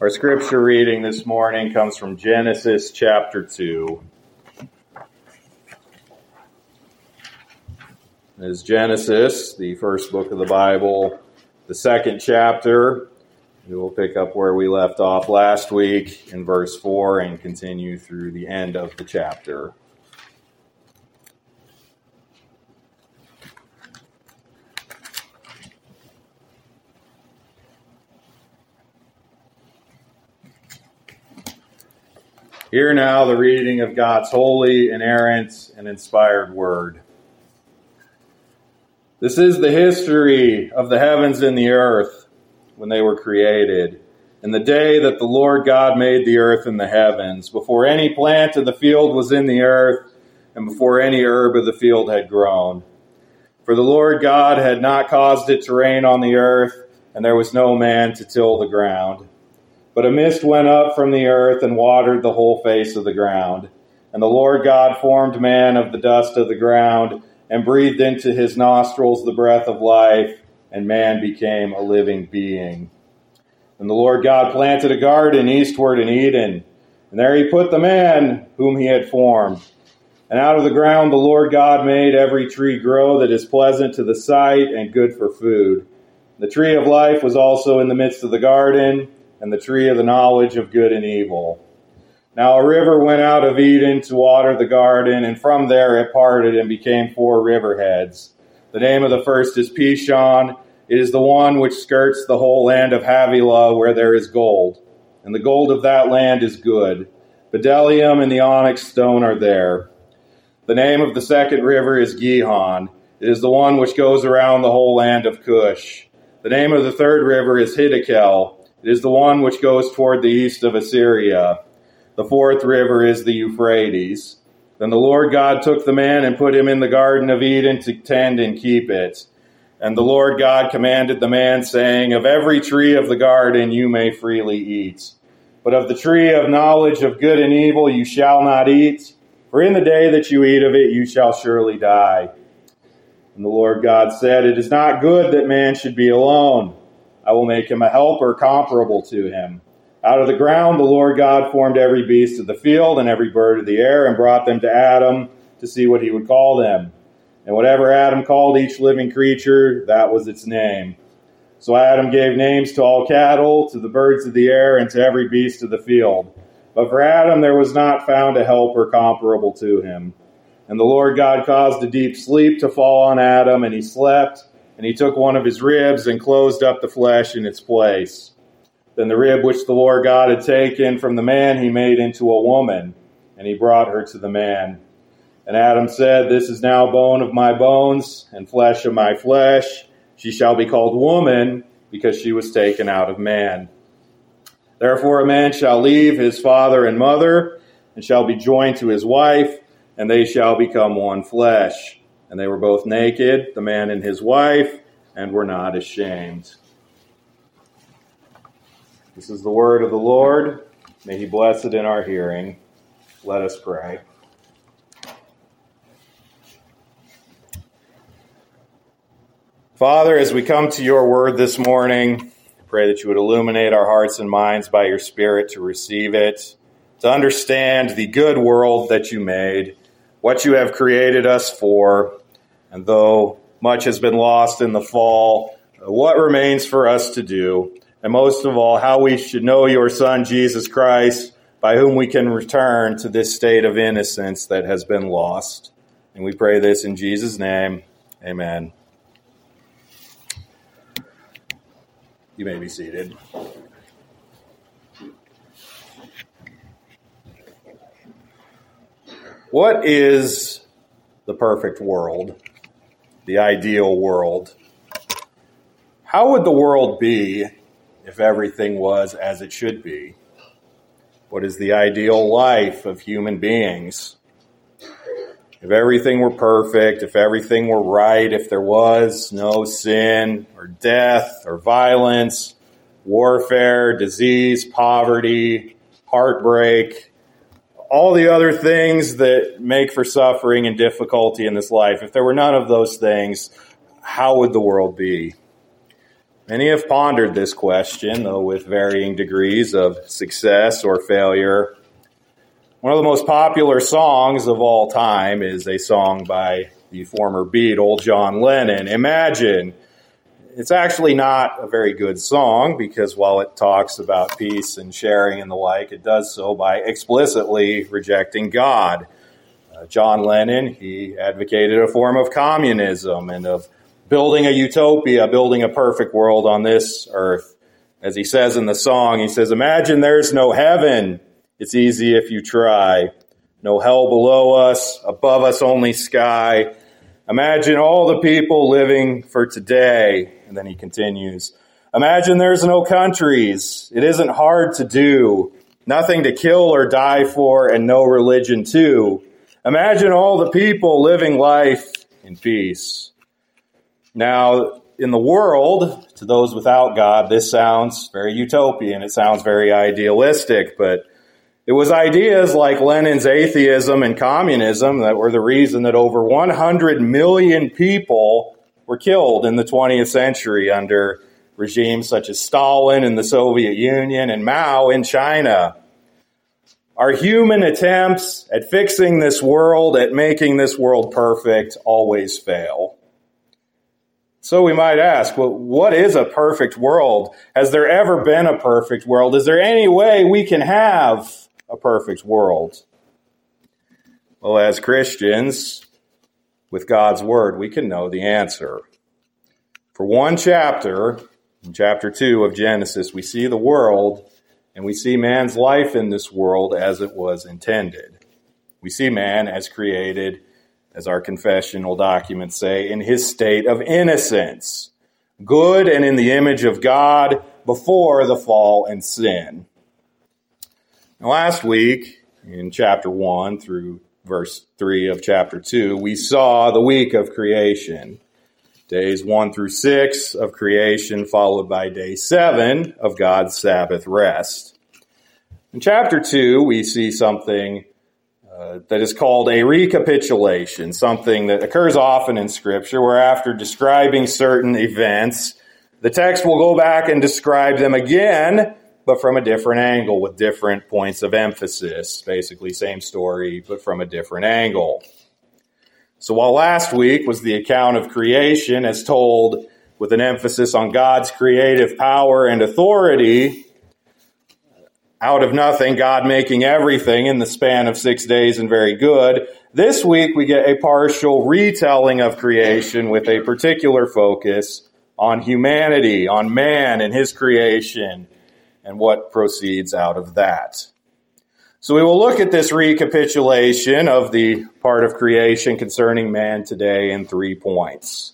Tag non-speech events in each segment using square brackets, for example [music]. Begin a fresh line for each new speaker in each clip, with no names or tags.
Our scripture reading this morning comes from Genesis chapter 2. Is Genesis, the first book of the Bible, the second chapter. We will pick up where we left off last week in verse 4 and continue through the end of the chapter. Hear now the reading of God's holy, inerrant, and inspired word. This is the history of the heavens and the earth when they were created, in the day that the Lord God made the earth and the heavens, before any plant of the field was in the earth, and before any herb of the field had grown. For the Lord God had not caused it to rain on the earth, and there was no man to till the ground. But a mist went up from the earth and watered the whole face of the ground. And the Lord God formed man of the dust of the ground and breathed into his nostrils the breath of life, and man became a living being. And the Lord God planted a garden eastward in Eden, and there he put the man whom he had formed. And out of the ground the Lord God made every tree grow that is pleasant to the sight and good for food. The tree of life was also in the midst of the garden and the tree of the knowledge of good and evil. Now a river went out of Eden to water the garden, and from there it parted and became four riverheads. The name of the first is Pishon. It is the one which skirts the whole land of Havilah, where there is gold. And the gold of that land is good. Bdellium and the onyx stone are there. The name of the second river is Gihon. It is the one which goes around the whole land of Cush. The name of the third river is Hiddekel. It is the one which goes toward the east of Assyria. The fourth river is the Euphrates. Then the Lord God took the man and put him in the Garden of Eden to tend and keep it. And the Lord God commanded the man, saying, Of every tree of the garden you may freely eat. But of the tree of knowledge of good and evil you shall not eat, for in the day that you eat of it you shall surely die. And the Lord God said, It is not good that man should be alone. I will make him a helper comparable to him. Out of the ground the Lord God formed every beast of the field and every bird of the air and brought them to Adam to see what he would call them. And whatever Adam called each living creature, that was its name. So Adam gave names to all cattle, to the birds of the air, and to every beast of the field. But for Adam there was not found a helper comparable to him. And the Lord God caused a deep sleep to fall on Adam, and he slept. And he took one of his ribs and closed up the flesh in its place. Then the rib which the Lord God had taken from the man he made into a woman, and he brought her to the man. And Adam said, This is now bone of my bones and flesh of my flesh. She shall be called woman, because she was taken out of man. Therefore, a man shall leave his father and mother, and shall be joined to his wife, and they shall become one flesh. And they were both naked, the man and his wife, and were not ashamed. This is the word of the Lord. May he bless it in our hearing. Let us pray. Father, as we come to your word this morning, pray that you would illuminate our hearts and minds by your Spirit to receive it, to understand the good world that you made, what you have created us for, and though much has been lost in the fall, uh, what remains for us to do? And most of all, how we should know your Son, Jesus Christ, by whom we can return to this state of innocence that has been lost. And we pray this in Jesus' name. Amen. You may be seated. What is the perfect world? The ideal world. How would the world be if everything was as it should be? What is the ideal life of human beings? If everything were perfect, if everything were right, if there was no sin or death or violence, warfare, disease, poverty, heartbreak, all the other things that make for suffering and difficulty in this life, if there were none of those things, how would the world be? Many have pondered this question, though with varying degrees of success or failure. One of the most popular songs of all time is a song by the former Beatle, John Lennon. Imagine. It's actually not a very good song because while it talks about peace and sharing and the like, it does so by explicitly rejecting God. Uh, John Lennon, he advocated a form of communism and of building a utopia, building a perfect world on this earth. As he says in the song, he says, Imagine there's no heaven. It's easy if you try. No hell below us, above us only sky. Imagine all the people living for today. And then he continues, Imagine there's no countries. It isn't hard to do. Nothing to kill or die for, and no religion too. Imagine all the people living life in peace. Now, in the world, to those without God, this sounds very utopian. It sounds very idealistic, but it was ideas like Lenin's atheism and communism that were the reason that over 100 million people were killed in the 20th century under regimes such as Stalin in the Soviet Union and Mao in China. Our human attempts at fixing this world, at making this world perfect, always fail. So we might ask, well, what is a perfect world? Has there ever been a perfect world? Is there any way we can have a perfect world? Well, as Christians, with God's Word, we can know the answer. For one chapter, in chapter 2 of Genesis, we see the world and we see man's life in this world as it was intended. We see man as created as our confessional documents say, in his state of innocence, good and in the image of God before the fall and sin. Now, last week, in chapter 1 through verse 3 of chapter 2, we saw the week of creation. Days 1 through 6 of creation, followed by day 7 of God's Sabbath rest. In chapter 2, we see something uh, that is called a recapitulation, something that occurs often in Scripture, where after describing certain events, the text will go back and describe them again, but from a different angle with different points of emphasis. Basically, same story, but from a different angle. So while last week was the account of creation as told with an emphasis on God's creative power and authority, out of nothing, God making everything in the span of six days and very good. This week we get a partial retelling of creation with a particular focus on humanity, on man and his creation, and what proceeds out of that. So we will look at this recapitulation of the part of creation concerning man today in three points.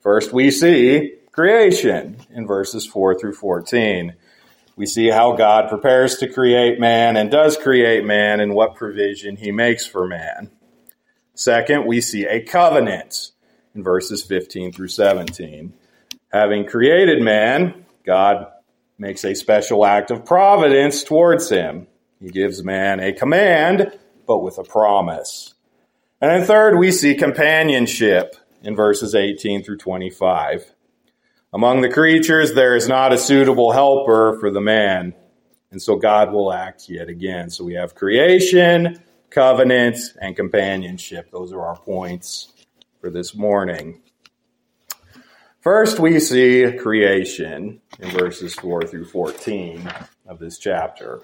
First, we see creation in verses 4 through 14. We see how God prepares to create man and does create man and what provision he makes for man. Second, we see a covenant in verses 15 through 17. Having created man, God makes a special act of providence towards him. He gives man a command, but with a promise. And then third, we see companionship in verses 18 through 25. Among the creatures, there is not a suitable helper for the man. And so God will act yet again. So we have creation, covenant, and companionship. Those are our points for this morning. First, we see creation in verses 4 through 14 of this chapter.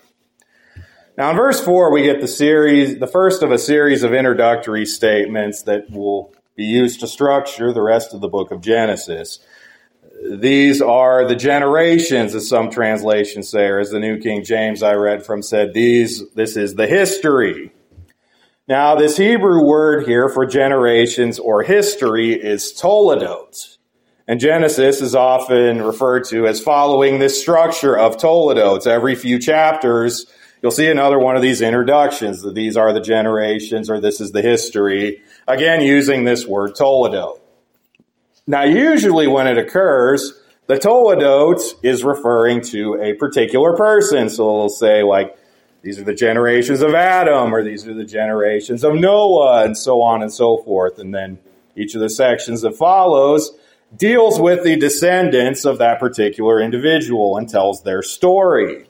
Now, in verse 4, we get the series, the first of a series of introductory statements that will be used to structure the rest of the book of Genesis. These are the generations, as some translations say, or as the New King James I read from said, these, this is the history. Now, this Hebrew word here for generations or history is toledot. And Genesis is often referred to as following this structure of toledotes. Every few chapters, you'll see another one of these introductions that these are the generations or this is the history. Again, using this word toledot. Now, usually when it occurs, the toledot is referring to a particular person. So it'll say like, these are the generations of Adam, or these are the generations of Noah, and so on and so forth. And then each of the sections that follows deals with the descendants of that particular individual and tells their story.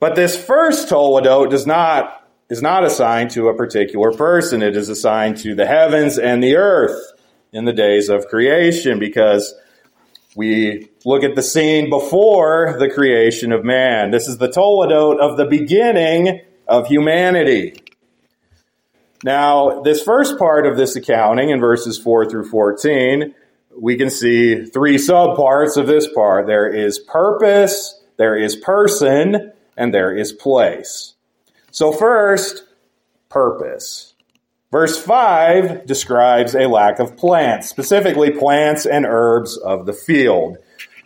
But this first Toledot does not is not assigned to a particular person. It is assigned to the heavens and the earth in the days of creation because we look at the scene before the creation of man. This is the Toledot of the beginning of humanity. Now, this first part of this accounting in verses 4 through 14, we can see three subparts of this part. There is purpose, there is person, and there is place. So first, purpose. Verse 5 describes a lack of plants, specifically plants and herbs of the field.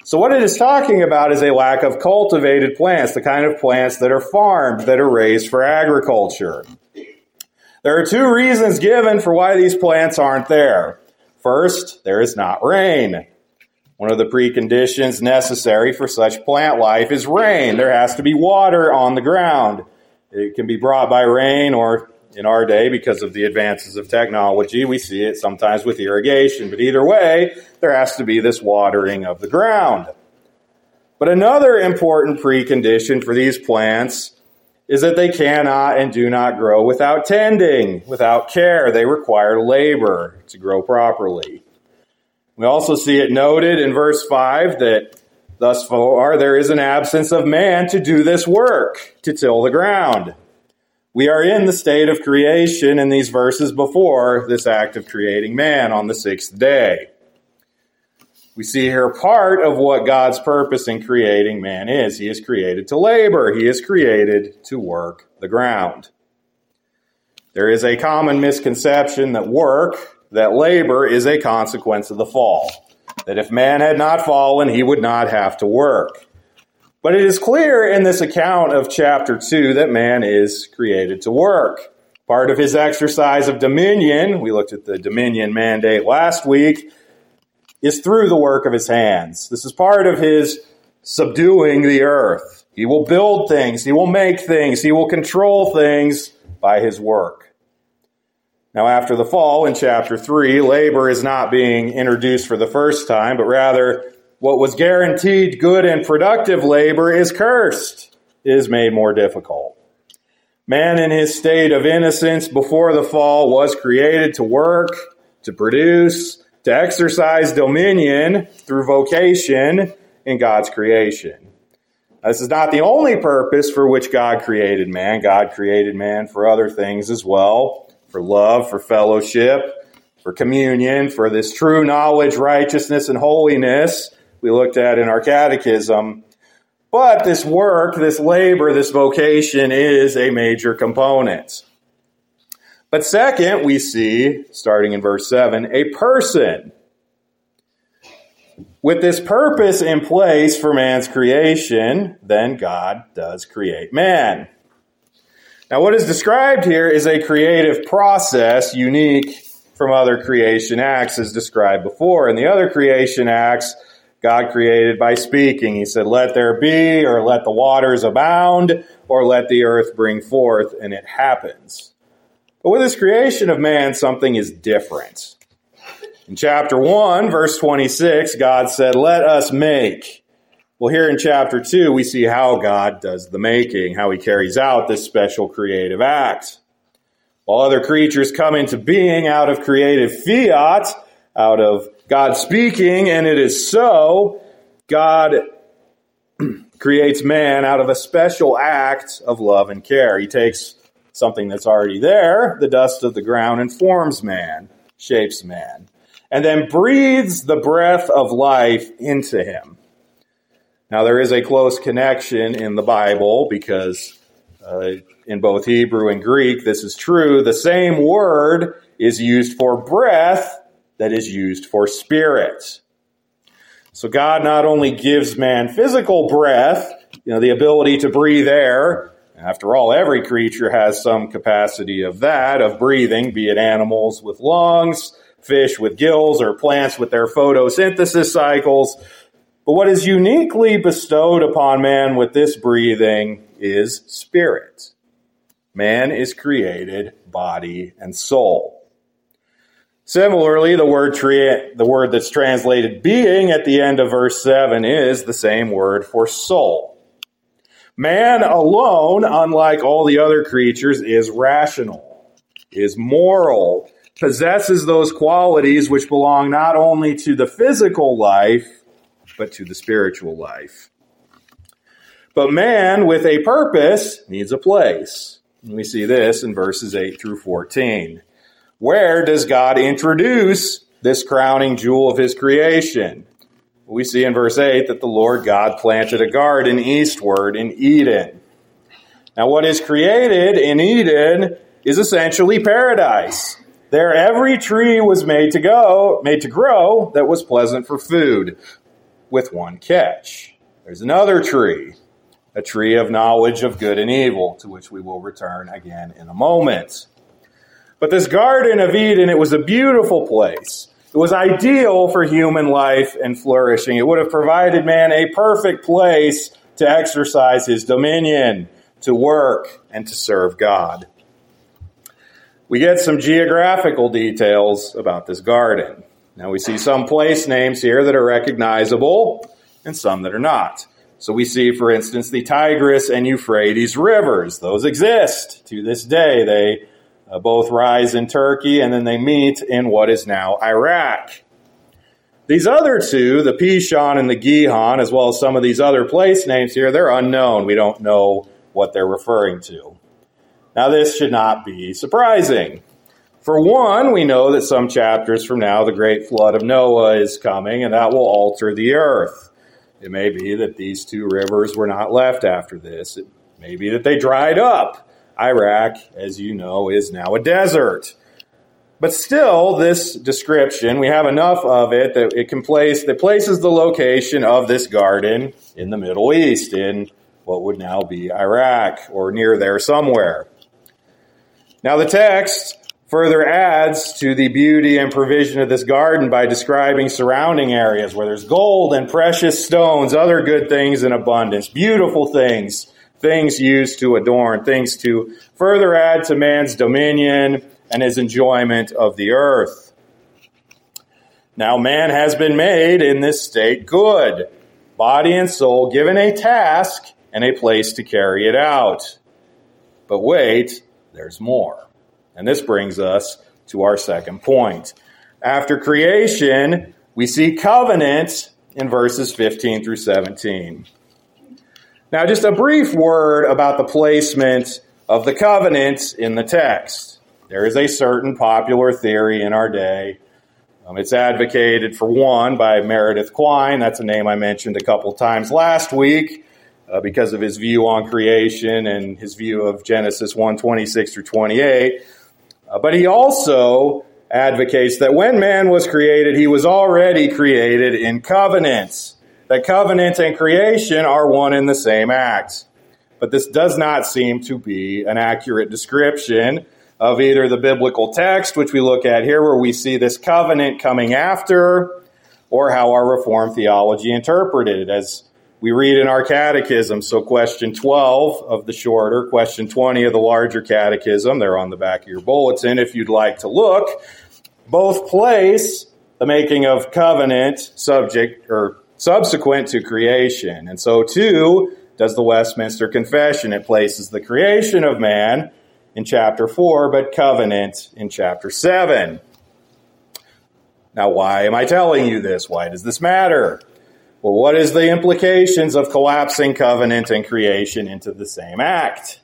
So what it is talking about is a lack of cultivated plants, the kind of plants that are farmed, that are raised for agriculture. There are two reasons given for why these plants aren't there. First, there is not rain. One of the preconditions necessary for such plant life is rain. There has to be water on the ground. It can be brought by rain or in our day, because of the advances of technology, we see it sometimes with irrigation. But either way, there has to be this watering of the ground. But another important precondition for these plants is that they cannot and do not grow without tending, without care. They require labor to grow properly. We also see it noted in verse 5 that Thus far, there is an absence of man to do this work, to till the ground. We are in the state of creation in these verses before this act of creating man on the sixth day. We see here part of what God's purpose in creating man is. He is created to labor. He is created to work the ground. There is a common misconception that work, that labor is a consequence of the fall that if man had not fallen, he would not have to work. But it is clear in this account of chapter 2 that man is created to work. Part of his exercise of dominion, we looked at the dominion mandate last week, is through the work of his hands. This is part of his subduing the earth. He will build things, he will make things, he will control things by his work. Now, after the fall in chapter 3, labor is not being introduced for the first time, but rather what was guaranteed good and productive labor is cursed, is made more difficult. Man in his state of innocence before the fall was created to work, to produce, to exercise dominion through vocation in God's creation. This is not the only purpose for which God created man. God created man for other things as well for love, for fellowship, for communion, for this true knowledge, righteousness, and holiness we looked at in our catechism. But this work, this labor, this vocation is a major component. But second, we see, starting in verse 7, a person. With this purpose in place for man's creation, then God does create man. Now, what is described here is a creative process unique from other creation acts as described before. In the other creation acts, God created by speaking. He said, let there be, or let the waters abound, or let the earth bring forth, and it happens. But with this creation of man, something is different. In chapter 1, verse 26, God said, let us make. Well, here in chapter 2, we see how God does the making, how he carries out this special creative act. While other creatures come into being out of creative fiat, out of God speaking, and it is so, God [clears throat] creates man out of a special act of love and care. He takes something that's already there, the dust of the ground, and forms man, shapes man, and then breathes the breath of life into him. Now, there is a close connection in the Bible because uh, in both Hebrew and Greek, this is true. The same word is used for breath that is used for spirit. So God not only gives man physical breath, you know, the ability to breathe air. After all, every creature has some capacity of that, of breathing, be it animals with lungs, fish with gills, or plants with their photosynthesis cycles. But what is uniquely bestowed upon man with this breathing is spirit. Man is created body and soul. Similarly, the word tree, the word that's translated being at the end of verse 7 is the same word for soul. Man alone, unlike all the other creatures, is rational, is moral, possesses those qualities which belong not only to the physical life, but to the spiritual life. But man with a purpose needs a place. And we see this in verses 8 through 14. Where does God introduce this crowning jewel of his creation? We see in verse 8 that the Lord God planted a garden eastward in Eden. Now, what is created in Eden is essentially paradise. There, every tree was made to go, made to grow that was pleasant for food, with one catch. There's another tree, a tree of knowledge of good and evil, to which we will return again in a moment. But this Garden of Eden, it was a beautiful place. It was ideal for human life and flourishing. It would have provided man a perfect place to exercise his dominion, to work, and to serve God. We get some geographical details about this garden. Now we see some place names here that are recognizable and some that are not. So we see, for instance, the Tigris and Euphrates rivers. Those exist to this day. They uh, both rise in Turkey and then they meet in what is now Iraq. These other two, the Pishon and the Gihon, as well as some of these other place names here, they're unknown. We don't know what they're referring to. Now, this should not be surprising. For one, we know that some chapters from now, the great flood of Noah is coming, and that will alter the earth. It may be that these two rivers were not left after this. It may be that they dried up. Iraq, as you know, is now a desert. But still, this description, we have enough of it that it can place, that places the location of this garden in the Middle East, in what would now be Iraq, or near there somewhere. Now the text further adds to the beauty and provision of this garden by describing surrounding areas where there's gold and precious stones, other good things in abundance, beautiful things things used to adorn, things to further add to man's dominion and his enjoyment of the earth. Now, man has been made in this state good, body and soul given a task and a place to carry it out. But wait, there's more. And this brings us to our second point. After creation, we see covenant in verses 15 through 17. Now, just a brief word about the placement of the covenant in the text. There is a certain popular theory in our day. Um, it's advocated, for one, by Meredith Kline. That's a name I mentioned a couple times last week uh, because of his view on creation and his view of Genesis 1 26 through 28. Uh, but he also advocates that when man was created, he was already created in covenants that covenant and creation are one and the same act. But this does not seem to be an accurate description of either the biblical text, which we look at here, where we see this covenant coming after, or how our Reformed theology interpreted it, as we read in our catechism. So, question 12 of the shorter, question 20 of the larger catechism, they're on the back of your bulletin if you'd like to look. Both place the making of covenant subject or subsequent to creation. And so, too, does the Westminster Confession. It places the creation of man in chapter 4, but covenant in chapter 7. Now, why am I telling you this? Why does this matter? Well, what is the implications of collapsing covenant and creation into the same act?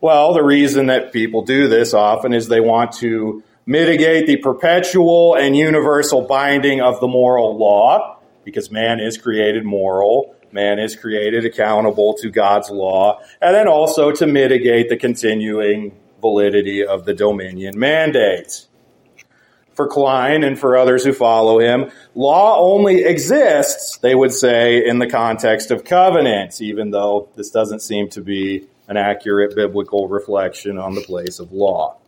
Well, the reason that people do this often is they want to mitigate the perpetual and universal binding of the moral law because man is created moral, man is created accountable to God's law, and then also to mitigate the continuing validity of the dominion mandate. For Kline and for others who follow him, law only exists, they would say, in the context of covenants, even though this doesn't seem to be an accurate biblical reflection on the place of law.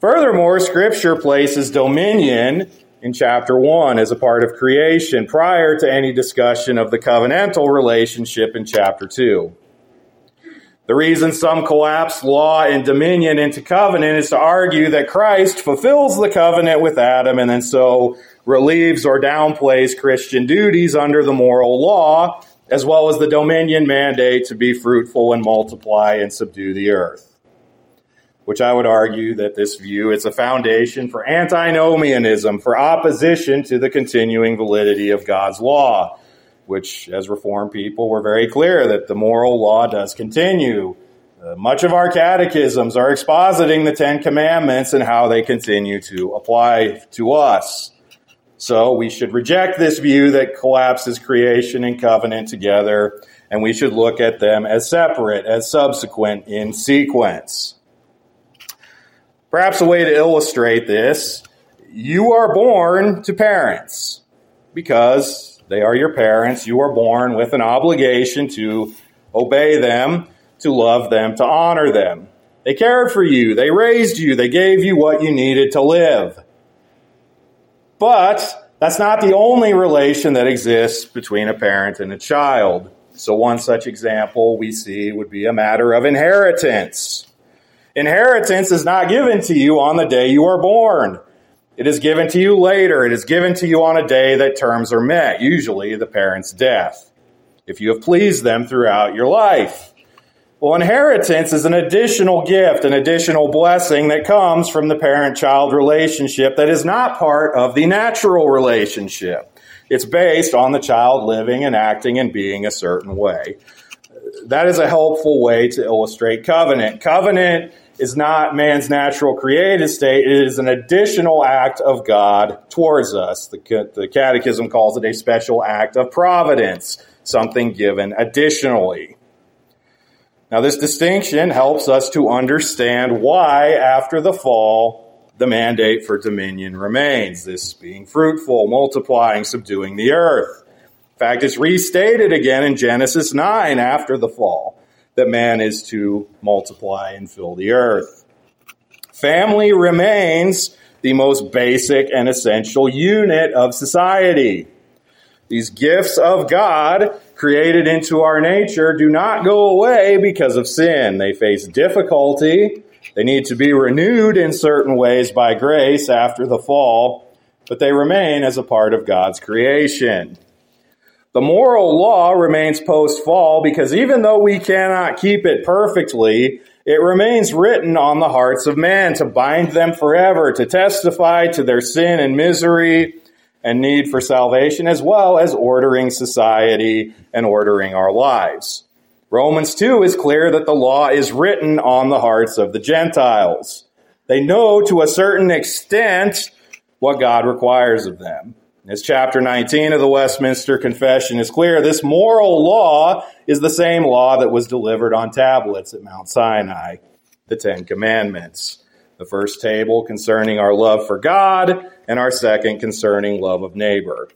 Furthermore, Scripture places dominion in chapter 1 as a part of creation prior to any discussion of the covenantal relationship in chapter 2. The reason some collapse law and dominion into covenant is to argue that Christ fulfills the covenant with Adam and then so relieves or downplays Christian duties under the moral law, as well as the dominion mandate to be fruitful and multiply and subdue the earth. Which I would argue that this view is a foundation for antinomianism, for opposition to the continuing validity of God's law which, as Reformed people, were very clear that the moral law does continue. Uh, much of our catechisms are expositing the Ten Commandments and how they continue to apply to us. So we should reject this view that collapses creation and covenant together, and we should look at them as separate, as subsequent in sequence. Perhaps a way to illustrate this you are born to parents because they are your parents. You are born with an obligation to obey them, to love them, to honor them. They cared for you. They raised you. They gave you what you needed to live. But that's not the only relation that exists between a parent and a child. So, one such example we see would be a matter of inheritance. Inheritance is not given to you on the day you are born. It is given to you later. It is given to you on a day that terms are met, usually the parent's death, if you have pleased them throughout your life. Well, inheritance is an additional gift, an additional blessing that comes from the parent child relationship that is not part of the natural relationship. It's based on the child living and acting and being a certain way. That is a helpful way to illustrate covenant. Covenant is not man's natural created state. It is an additional act of God towards us. The, the Catechism calls it a special act of providence, something given additionally. Now, this distinction helps us to understand why, after the fall, the mandate for dominion remains. This being fruitful, multiplying, subduing the earth. In fact, it's restated again in Genesis 9 after the fall that man is to multiply and fill the earth. Family remains the most basic and essential unit of society. These gifts of God created into our nature do not go away because of sin. They face difficulty. They need to be renewed in certain ways by grace after the fall, but they remain as a part of God's creation. The moral law remains post fall because even though we cannot keep it perfectly, it remains written on the hearts of man to bind them forever, to testify to their sin and misery and need for salvation, as well as ordering society and ordering our lives. Romans 2 is clear that the law is written on the hearts of the Gentiles. They know to a certain extent what God requires of them. As chapter 19 of the Westminster Confession is clear, this moral law is the same law that was delivered on tablets at Mount Sinai, the Ten Commandments. The first table concerning our love for God, and our second concerning love of neighbor.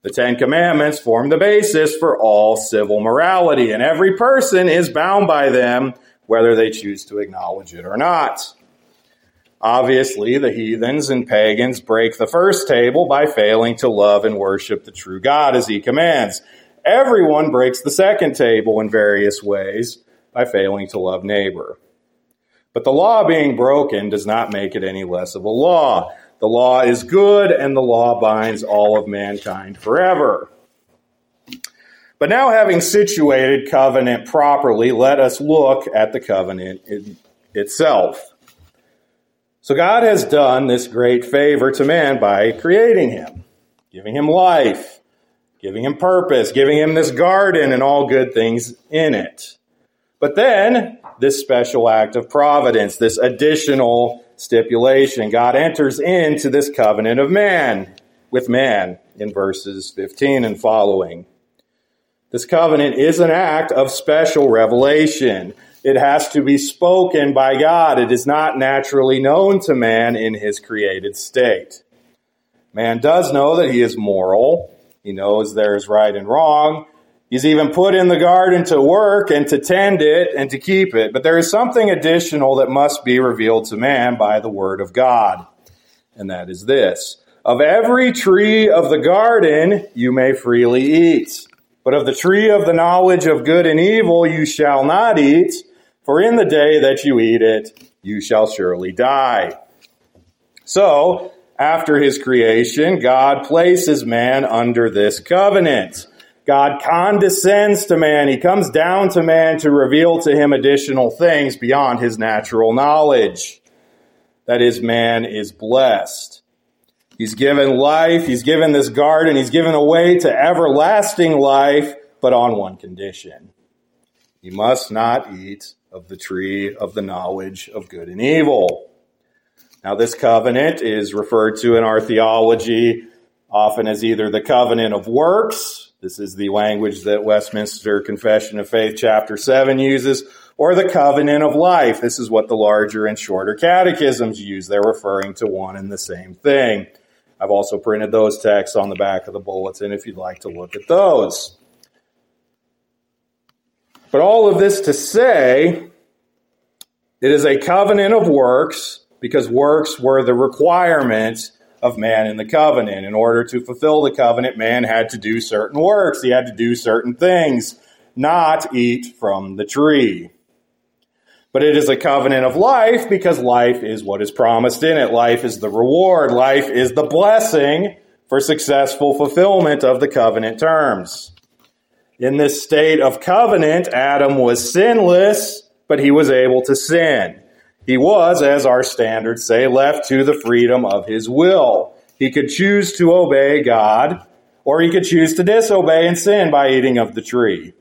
The Ten Commandments form the basis for all civil morality, and every person is bound by them, whether they choose to acknowledge it or not. Obviously, the heathens and pagans break the first table by failing to love and worship the true God as he commands. Everyone breaks the second table in various ways by failing to love neighbor. But the law being broken does not make it any less of a law. The law is good and the law binds all of mankind forever. But now, having situated covenant properly, let us look at the covenant itself. So God has done this great favor to man by creating him, giving him life, giving him purpose, giving him this garden and all good things in it. But then, this special act of providence, this additional stipulation, God enters into this covenant of man, with man, in verses 15 and following. This covenant is an act of special revelation. It has to be spoken by God. It is not naturally known to man in his created state. Man does know that he is moral. He knows there is right and wrong. He's even put in the garden to work and to tend it and to keep it. But there is something additional that must be revealed to man by the word of God. And that is this. Of every tree of the garden you may freely eat. But of the tree of the knowledge of good and evil you shall not eat, For in the day that you eat it, you shall surely die. So, after his creation, God places man under this covenant. God condescends to man. He comes down to man to reveal to him additional things beyond his natural knowledge. That is, man is blessed. He's given life. He's given this garden. He's given a way to everlasting life, but on one condition. He must not eat of the tree of the knowledge of good and evil. Now, this covenant is referred to in our theology often as either the covenant of works. This is the language that Westminster Confession of Faith, chapter 7 uses, or the covenant of life. This is what the larger and shorter catechisms use. They're referring to one and the same thing. I've also printed those texts on the back of the bulletin if you'd like to look at those. But all of this to say, it is a covenant of works because works were the requirements of man in the covenant. In order to fulfill the covenant, man had to do certain works. He had to do certain things, not eat from the tree. But it is a covenant of life because life is what is promised in it. Life is the reward. Life is the blessing for successful fulfillment of the covenant terms. In this state of covenant, Adam was sinless, but he was able to sin. He was, as our standards say, left to the freedom of his will. He could choose to obey God, or he could choose to disobey and sin by eating of the tree.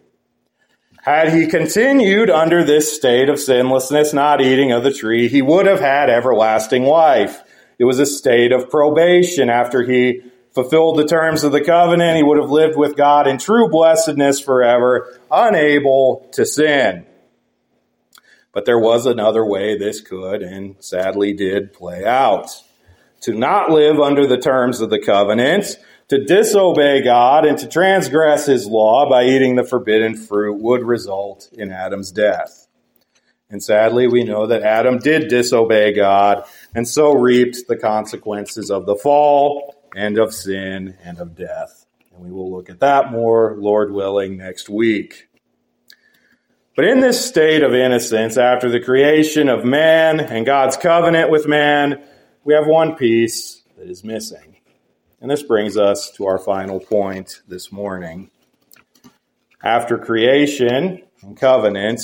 Had he continued under this state of sinlessness, not eating of the tree, he would have had everlasting life. It was a state of probation after he fulfilled the terms of the covenant, he would have lived with God in true blessedness forever, unable to sin. But there was another way this could and sadly did play out. To not live under the terms of the covenant, to disobey God and to transgress his law by eating the forbidden fruit would result in Adam's death. And sadly, we know that Adam did disobey God and so reaped the consequences of the fall and of sin and of death. And we will look at that more, Lord willing, next week. But in this state of innocence, after the creation of man and God's covenant with man, we have one piece that is missing. And this brings us to our final point this morning. After creation and covenant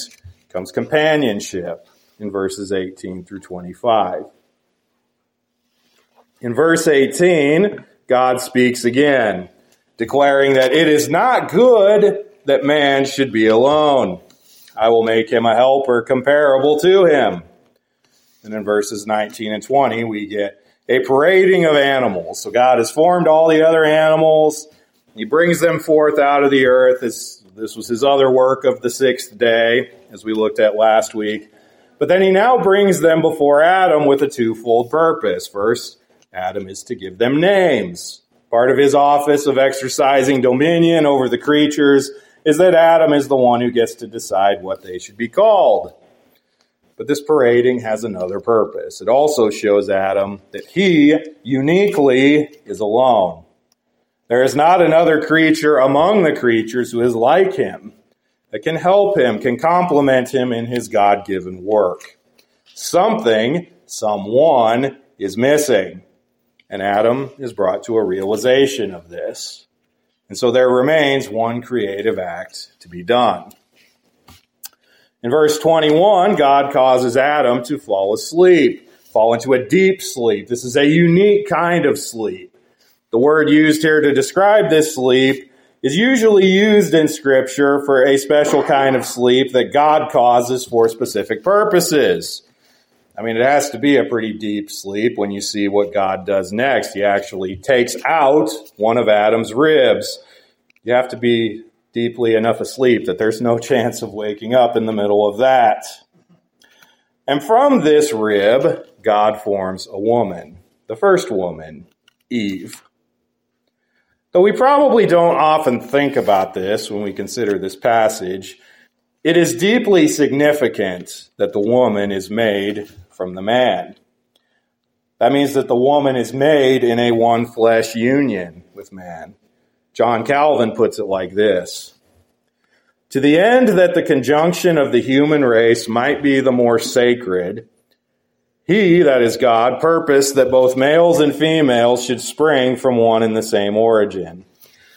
comes companionship in verses 18 through 25. In verse 18, God speaks again, declaring that it is not good that man should be alone. I will make him a helper comparable to him. And in verses 19 and 20, we get a parading of animals. So God has formed all the other animals. He brings them forth out of the earth. This, this was his other work of the sixth day, as we looked at last week. But then he now brings them before Adam with a twofold purpose. First, Adam is to give them names. Part of his office of exercising dominion over the creatures is that Adam is the one who gets to decide what they should be called. But this parading has another purpose. It also shows Adam that he uniquely is alone. There is not another creature among the creatures who is like him, that can help him, can complement him in his God given work. Something, someone, is missing. And Adam is brought to a realization of this. And so there remains one creative act to be done. In verse 21, God causes Adam to fall asleep, fall into a deep sleep. This is a unique kind of sleep. The word used here to describe this sleep is usually used in scripture for a special kind of sleep that God causes for specific purposes. I mean, it has to be a pretty deep sleep when you see what God does next. He actually takes out one of Adam's ribs. You have to be deeply enough asleep that there's no [laughs] chance of waking up in the middle of that. And from this rib, God forms a woman, the first woman, Eve. Though we probably don't often think about this when we consider this passage, it is deeply significant that the woman is made from the man. That means that the woman is made in a one flesh union with man. John Calvin puts it like this To the end that the conjunction of the human race might be the more sacred, he, that is God, purposed that both males and females should spring from one and the same origin.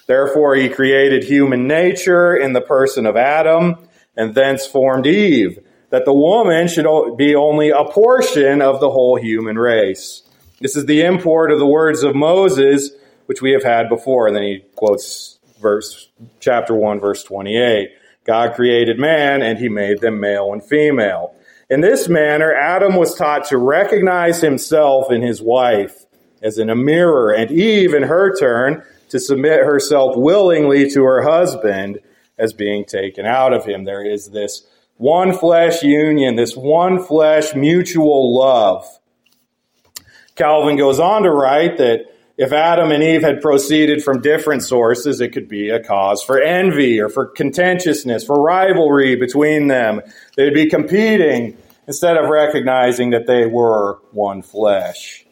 Therefore, he created human nature in the person of Adam and thence formed Eve, that the woman should be only a portion of the whole human race. This is the import of the words of Moses, which we have had before. And then he quotes verse, chapter 1, verse 28. God created man and he made them male and female. In this manner, Adam was taught to recognize himself in his wife as in a mirror, and Eve, in her turn, to submit herself willingly to her husband as being taken out of him. There is this one flesh union, this one flesh mutual love. Calvin goes on to write that if Adam and Eve had proceeded from different sources, it could be a cause for envy or for contentiousness, for rivalry between them. They'd be competing instead of recognizing that they were one flesh.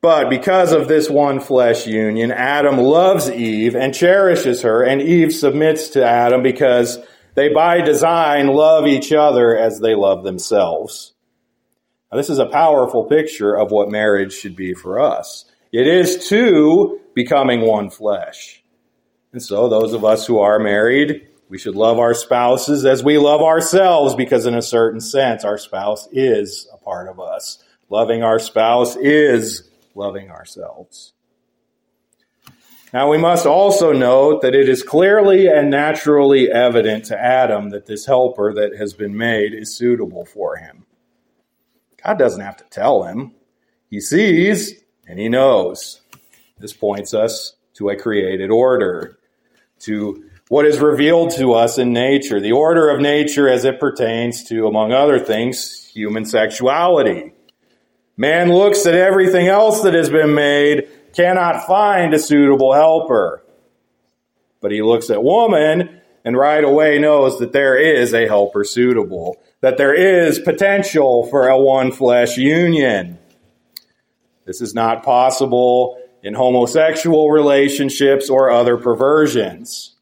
But because of this one flesh union, Adam loves Eve and cherishes her, and Eve submits to Adam because they by design love each other as they love themselves. Now, this is a powerful picture of what marriage should be for us. It is two becoming one flesh. And so those of us who are married, we should love our spouses as we love ourselves because in a certain sense, our spouse is a part of us. Loving our spouse is loving ourselves. Now we must also note that it is clearly and naturally evident to Adam that this helper that has been made is suitable for him. God doesn't have to tell him. He sees and he knows. This points us to a created order, to what is revealed to us in nature, the order of nature as it pertains to, among other things, human sexuality. Man looks at everything else that has been made, cannot find a suitable helper. But he looks at woman and right away knows that there is a helper suitable, that there is potential for a one flesh union. This is not possible in homosexual relationships or other perversions.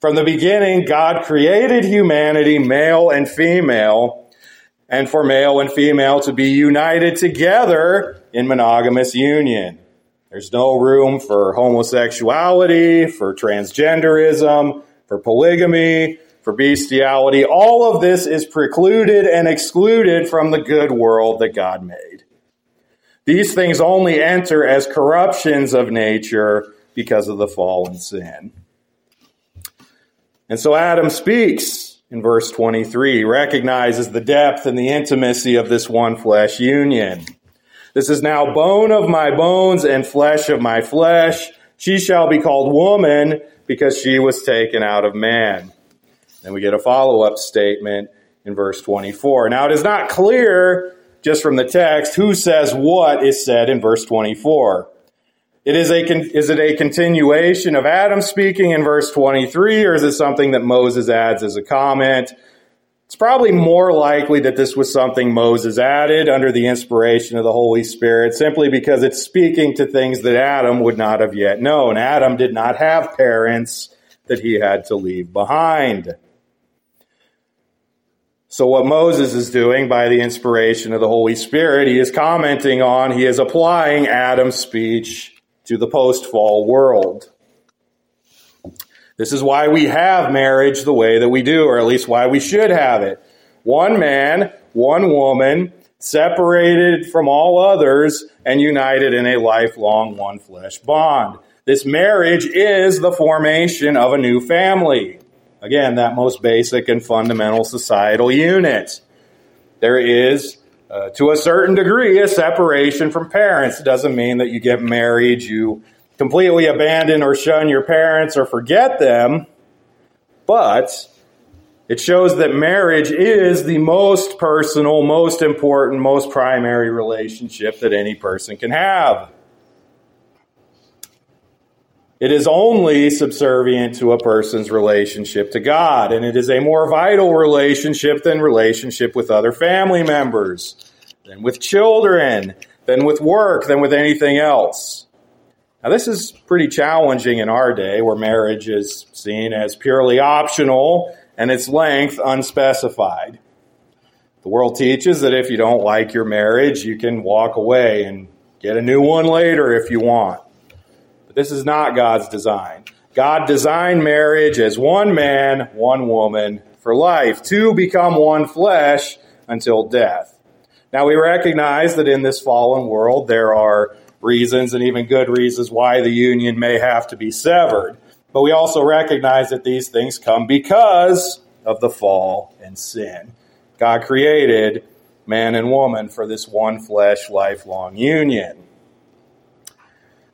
From the beginning, God created humanity, male and female, and for male and female to be united together in monogamous union. There's no room for homosexuality, for transgenderism, for polygamy, for bestiality. All of this is precluded and excluded from the good world that God made. These things only enter as corruptions of nature because of the fallen sin. And so Adam speaks in verse 23 recognizes the depth and the intimacy of this one flesh union. This is now bone of my bones and flesh of my flesh. She shall be called woman because she was taken out of man. Then we get a follow up statement in verse 24. Now it is not clear just from the text who says what is said in verse 24. It is, a, is it a continuation of Adam speaking in verse 23, or is it something that Moses adds as a comment? It's probably more likely that this was something Moses added under the inspiration of the Holy Spirit, simply because it's speaking to things that Adam would not have yet known. Adam did not have parents that he had to leave behind. So what Moses is doing by the inspiration of the Holy Spirit, he is commenting on, he is applying Adam's speech to the post fall world. This is why we have marriage the way that we do, or at least why we should have it. One man, one woman, separated from all others and united in a lifelong one flesh bond. This marriage is the formation of a new family. Again, that most basic and fundamental societal unit. There is uh, to a certain degree, a separation from parents. It doesn't mean that you get married, you completely abandon or shun your parents or forget them, but it shows that marriage is the most personal, most important, most primary relationship that any person can have. It is only subservient to a person's relationship to God, and it is a more vital relationship than relationship with other family members, than with children, than with work, than with anything else. Now, this is pretty challenging in our day where marriage is seen as purely optional and its length unspecified. The world teaches that if you don't like your marriage, you can walk away and get a new one later if you want. But this is not God's design. God designed marriage as one man, one woman for life, to become one flesh until death. Now we recognize that in this fallen world there are reasons and even good reasons why the union may have to be severed. But we also recognize that these things come because of the fall and sin. God created man and woman for this one flesh, lifelong union.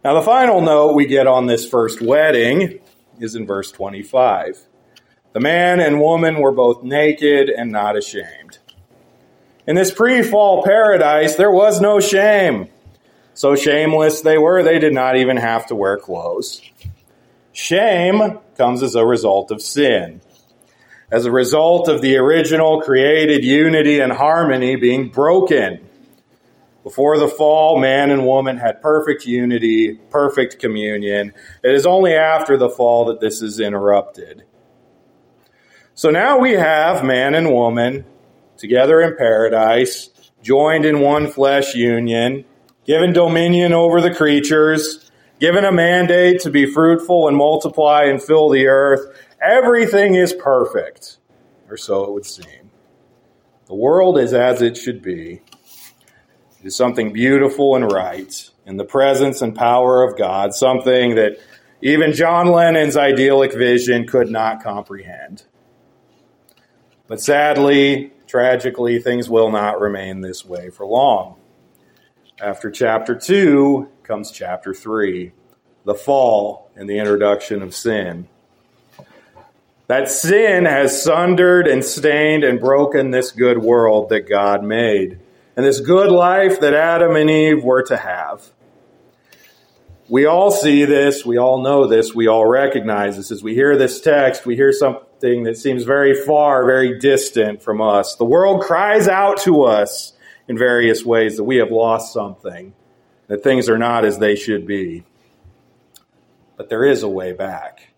Now, the final note we get on this first wedding is in verse 25. The man and woman were both naked and not ashamed. In this pre fall paradise, there was no shame. So shameless they were, they did not even have to wear clothes. Shame comes as a result of sin. As a result of the original created unity and harmony being broken. Before the fall, man and woman had perfect unity, perfect communion. It is only after the fall that this is interrupted. So now we have man and woman together in paradise, joined in one flesh union, given dominion over the creatures, given a mandate to be fruitful and multiply and fill the earth. Everything is perfect, or so it would seem. The world is as it should be. It is something beautiful and right in the presence and power of God, something that even John Lennon's idyllic vision could not comprehend. But sadly, tragically, things will not remain this way for long. After chapter 2 comes chapter 3, the fall and the introduction of sin. That sin has sundered and stained and broken this good world that God made, and this good life that Adam and Eve were to have. We all see this, we all know this, we all recognize this. As we hear this text, we hear something that seems very far, very distant from us. The world cries out to us in various ways that we have lost something, that things are not as they should be. But there is a way back.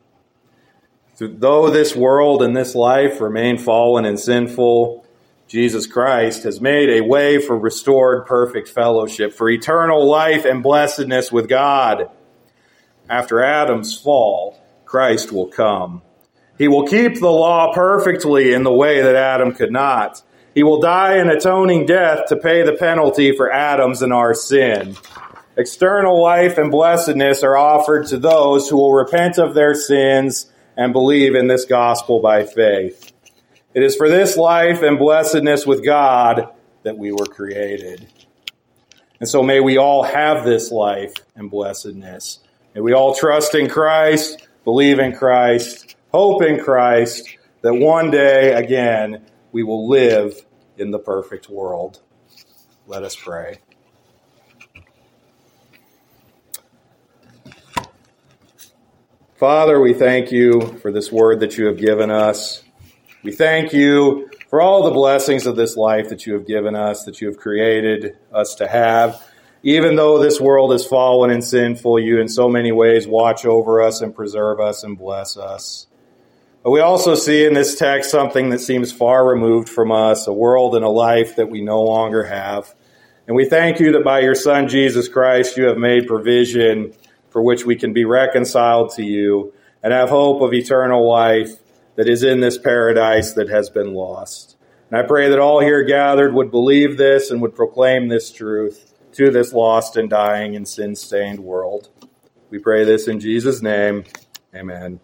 Though this world and this life remain fallen and sinful, Jesus Christ has made a way for restored perfect fellowship, for eternal life and blessedness with God. After Adam's fall, Christ will come. He will keep the law perfectly in the way that Adam could not. He will die an atoning death to pay the penalty for Adam's and our sin. External life and blessedness are offered to those who will repent of their sins and believe in this gospel by faith. It is for this life and blessedness with God that we were created. And so may we all have this life and blessedness. May we all trust in Christ, believe in Christ, hope in Christ, that one day again we will live in the perfect world. Let us pray. Father, we thank you for this word that you have given us. We thank you for all the blessings of this life that you have given us, that you have created us to have. Even though this world is fallen and sinful, you in so many ways watch over us and preserve us and bless us. But we also see in this text something that seems far removed from us, a world and a life that we no longer have. And we thank you that by your Son, Jesus Christ, you have made provision for which we can be reconciled to you and have hope of eternal life that is in this paradise that has been lost. And I pray that all here gathered would believe this and would proclaim this truth to this lost and dying and sin stained world. We pray this in Jesus' name. Amen.